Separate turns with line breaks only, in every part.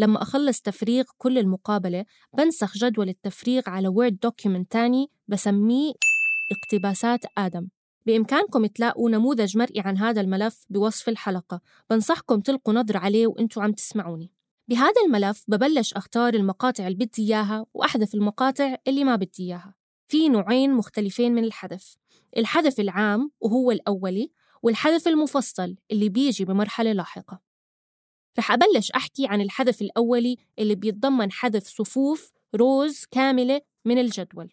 لما أخلص تفريغ كل المقابلة بنسخ جدول التفريغ على Word document تاني بسميه اقتباسات آدم. بإمكانكم تلاقوا نموذج مرئي عن هذا الملف بوصف الحلقة. بنصحكم تلقوا نظرة عليه وإنتوا عم تسمعوني. بهذا الملف ببلش أختار المقاطع اللي بدي إياها وأحذف المقاطع اللي ما بدي إياها. في نوعين مختلفين من الحذف. الحذف العام وهو الأولي والحذف المفصل اللي بيجي بمرحلة لاحقة. رح أبلش أحكي عن الحذف الأولي اللي بيتضمن حذف صفوف روز كاملة من الجدول.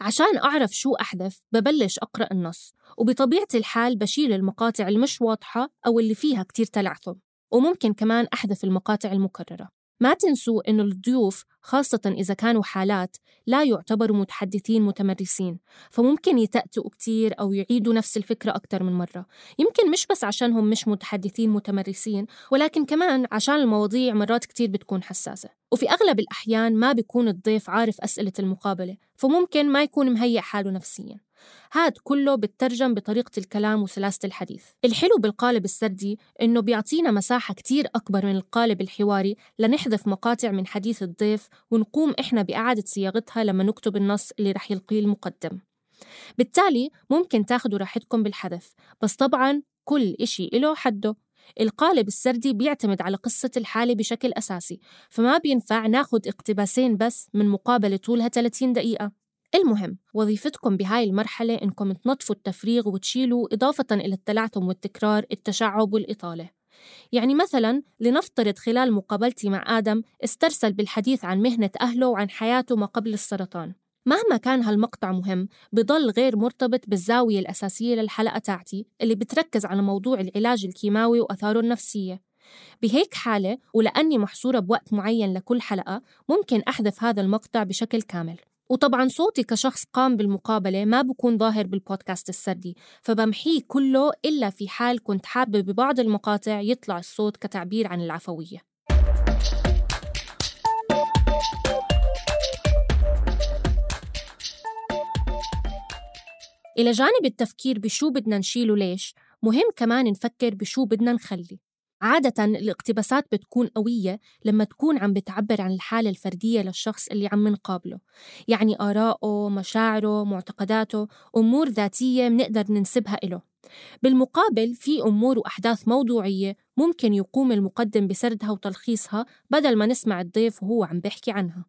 عشان أعرف شو أحذف ببلش أقرأ النص وبطبيعة الحال بشيل المقاطع المش واضحة أو اللي فيها كتير تلعثم وممكن كمان أحذف المقاطع المكررة. ما تنسوا إنه الضيوف خاصة إذا كانوا حالات لا يعتبروا متحدثين متمرسين فممكن يتأتئوا كتير أو يعيدوا نفس الفكرة أكثر من مرة. يمكن مش بس عشانهم مش متحدثين متمرسين ولكن كمان عشان المواضيع مرات كتير بتكون حساسة. وفي أغلب الأحيان ما بيكون الضيف عارف أسئلة المقابلة فممكن ما يكون مهيئ حاله نفسياً. هاد كله بترجم بطريقة الكلام وسلاسة الحديث. الحلو بالقالب السردي إنه بيعطينا مساحة كتير أكبر من القالب الحواري لنحذف مقاطع من حديث الضيف ونقوم إحنا بإعادة صياغتها لما نكتب النص اللي رح يلقيه المقدم. بالتالي ممكن تاخدوا راحتكم بالحذف بس طبعاً كل إشي إله حده. القالب السردي بيعتمد على قصة الحالة بشكل أساسي فما بينفع ناخد اقتباسين بس من مقابلة طولها 30 دقيقة. المهم وظيفتكم بهاي المرحلة إنكم تنظفوا التفريغ وتشيلوا إضافة إلى التلعثم والتكرار التشعب والإطالة. يعني مثلا لنفترض خلال مقابلتي مع آدم استرسل بالحديث عن مهنة أهله وعن حياته ما قبل السرطان. مهما كان هالمقطع مهم بضل غير مرتبط بالزاوية الأساسية للحلقة تاعتي اللي بتركز على موضوع العلاج الكيماوي وأثاره النفسية. بهيك حالة ولأني محصورة بوقت معين لكل حلقة ممكن أحذف هذا المقطع بشكل كامل. وطبعا صوتي كشخص قام بالمقابلة ما بكون ظاهر بالبودكاست السردي. فبمحيه كله إلا في حال كنت حابة ببعض المقاطع يطلع الصوت كتعبير عن العفوية. إلى جانب التفكير بشو بدنا نشيل وليش مهم كمان نفكر بشو بدنا نخلي. عادة الاقتباسات بتكون قوية لما تكون عم بتعبر عن الحالة الفردية للشخص اللي عم نقابله يعني آراءه، مشاعره، معتقداته، أمور ذاتية منقدر ننسبها إله. بالمقابل في أمور وأحداث موضوعية ممكن يقوم المقدم بسردها وتلخيصها بدل ما نسمع الضيف وهو عم بيحكي عنها.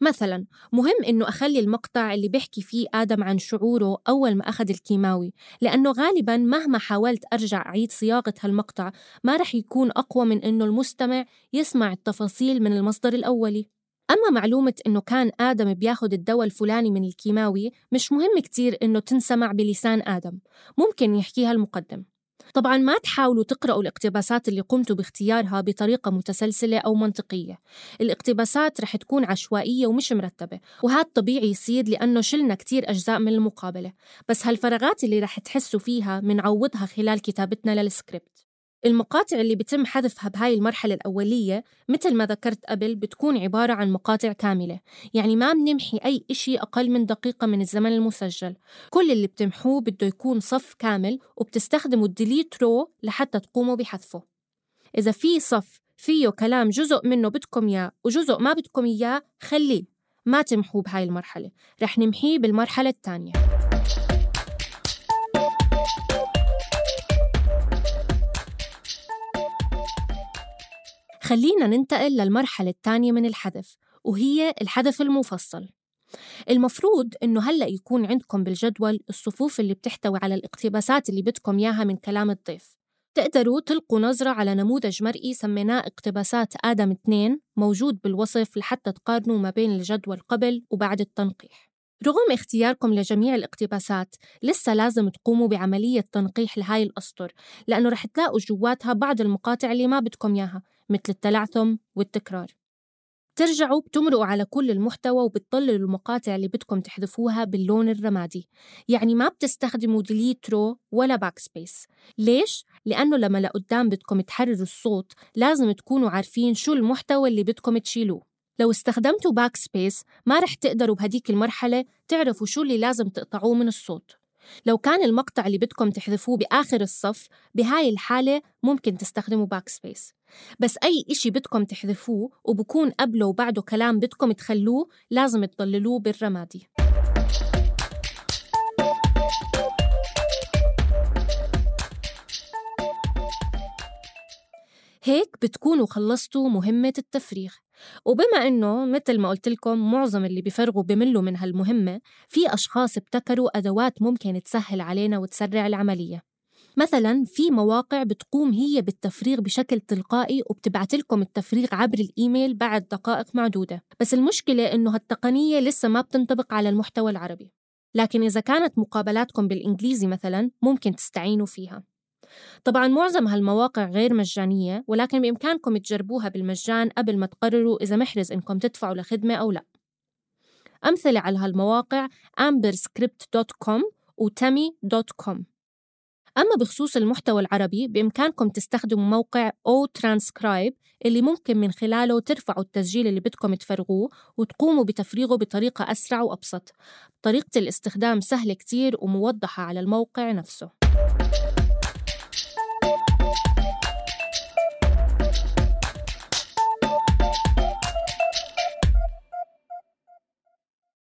مثلا مهم إنه أخلي المقطع اللي بيحكي فيه آدم عن شعوره أول ما أخذ الكيماوي لأنه غالبا مهما حاولت أرجع أعيد صياغة هالمقطع ما رح يكون أقوى من إنه المستمع يسمع التفاصيل من المصدر الأولي. أما معلومة إنه كان آدم بياخد الدواء الفلاني من الكيماوي مش مهم كتير إنه تنسمع بلسان آدم ممكن يحكيها المقدم. طبعا ما تحاولوا تقرأوا الاقتباسات اللي قمتوا باختيارها بطريقة متسلسلة أو منطقية. الاقتباسات رح تكون عشوائية ومش مرتبة وهذا طبيعي يصير لأنه شلنا كتير أجزاء من المقابلة. بس هالفراغات اللي رح تحسوا فيها منعوضها خلال كتابتنا للسكريبت. المقاطع اللي بتم حذفها بهاي المرحلة الأولية مثل ما ذكرت قبل بتكون عبارة عن مقاطع كاملة. يعني ما بنمحي أي إشي أقل من دقيقة من الزمن المسجل. كل اللي بتمحوه بده يكون صف كامل وبتستخدموا ال delete row لحتى تقوموا بحذفه. إذا في صف فيه كلام جزء منه بدكم إياه وجزء ما بدكم إياه خليه. ما تمحوه بهاي المرحلة. رح نمحيه بالمرحلة الثانية. خلينا ننتقل للمرحلة الثانية من الحذف وهي الحذف المفصل. المفروض إنه هلأ يكون عندكم بالجدول الصفوف اللي بتحتوي على الاقتباسات اللي بدكم إياها من كلام الضيف. تقدروا تلقوا نظرة على نموذج مرئي سميناه اقتباسات آدم 2 موجود بالوصف لحتى تقارنوا ما بين الجدول قبل وبعد التنقيح. رغم اختياركم لجميع الاقتباسات لسه لازم تقوموا بعملية تنقيح لهاي الأسطر لأنه رح تلاقوا جواتها بعض المقاطع اللي ما بدكم إياها. مثل التلعثم والتكرار. ترجعوا بتمرقوا على كل المحتوى وبتضللوا المقاطع اللي بدكم تحذفوها باللون الرمادي. يعني ما بتستخدموا delete row ولا backspace ليش؟ لأنه لما لقدام بدكم تحرروا الصوت لازم تكونوا عارفين شو المحتوى اللي بدكم تشيلوه. لو استخدمتوا backspace ما رح تقدروا بهديك المرحلة تعرفوا شو اللي لازم تقطعوه من الصوت. لو كان المقطع اللي بدكم تحذفوه بآخر الصف بهاي الحالة ممكن تستخدموا backspace بس أي إشي بدكم تحذفوه وبكون قبله وبعده كلام بدكم تخلوه لازم تضللوه بالرمادي. هيك بتكونوا خلصتوا مهمة التفريغ. وبما إنه مثل ما قلت لكم معظم اللي بيفرغوا بملوا من هالمهمة في أشخاص ابتكروا أدوات ممكن تسهل علينا وتسرع العملية. مثلا في مواقع بتقوم هي بالتفريغ بشكل تلقائي وبتبعت لكم التفريغ عبر الإيميل بعد دقائق معدودة. بس المشكلة إنه هالتقنية لسه ما بتنطبق على المحتوى العربي. لكن إذا كانت مقابلاتكم بالإنجليزي مثلا ممكن تستعينوا فيها. طبعا معظم هالمواقع غير مجانية ولكن بإمكانكم تجربوها بالمجان قبل ما تقرروا إذا محرز إنكم تدفعوا لخدمة أو لا. أمثلة على هالمواقع amberscript.com و tami.com أما بخصوص المحتوى العربي بإمكانكم تستخدموا موقع أو ترانسكرايب اللي ممكن من خلاله ترفعوا التسجيل اللي بدكم تفرغوه وتقوموا بتفريغه بطريقة أسرع وأبسط. طريقة الاستخدام سهلة كتير وموضحة على الموقع نفسه. Thank you.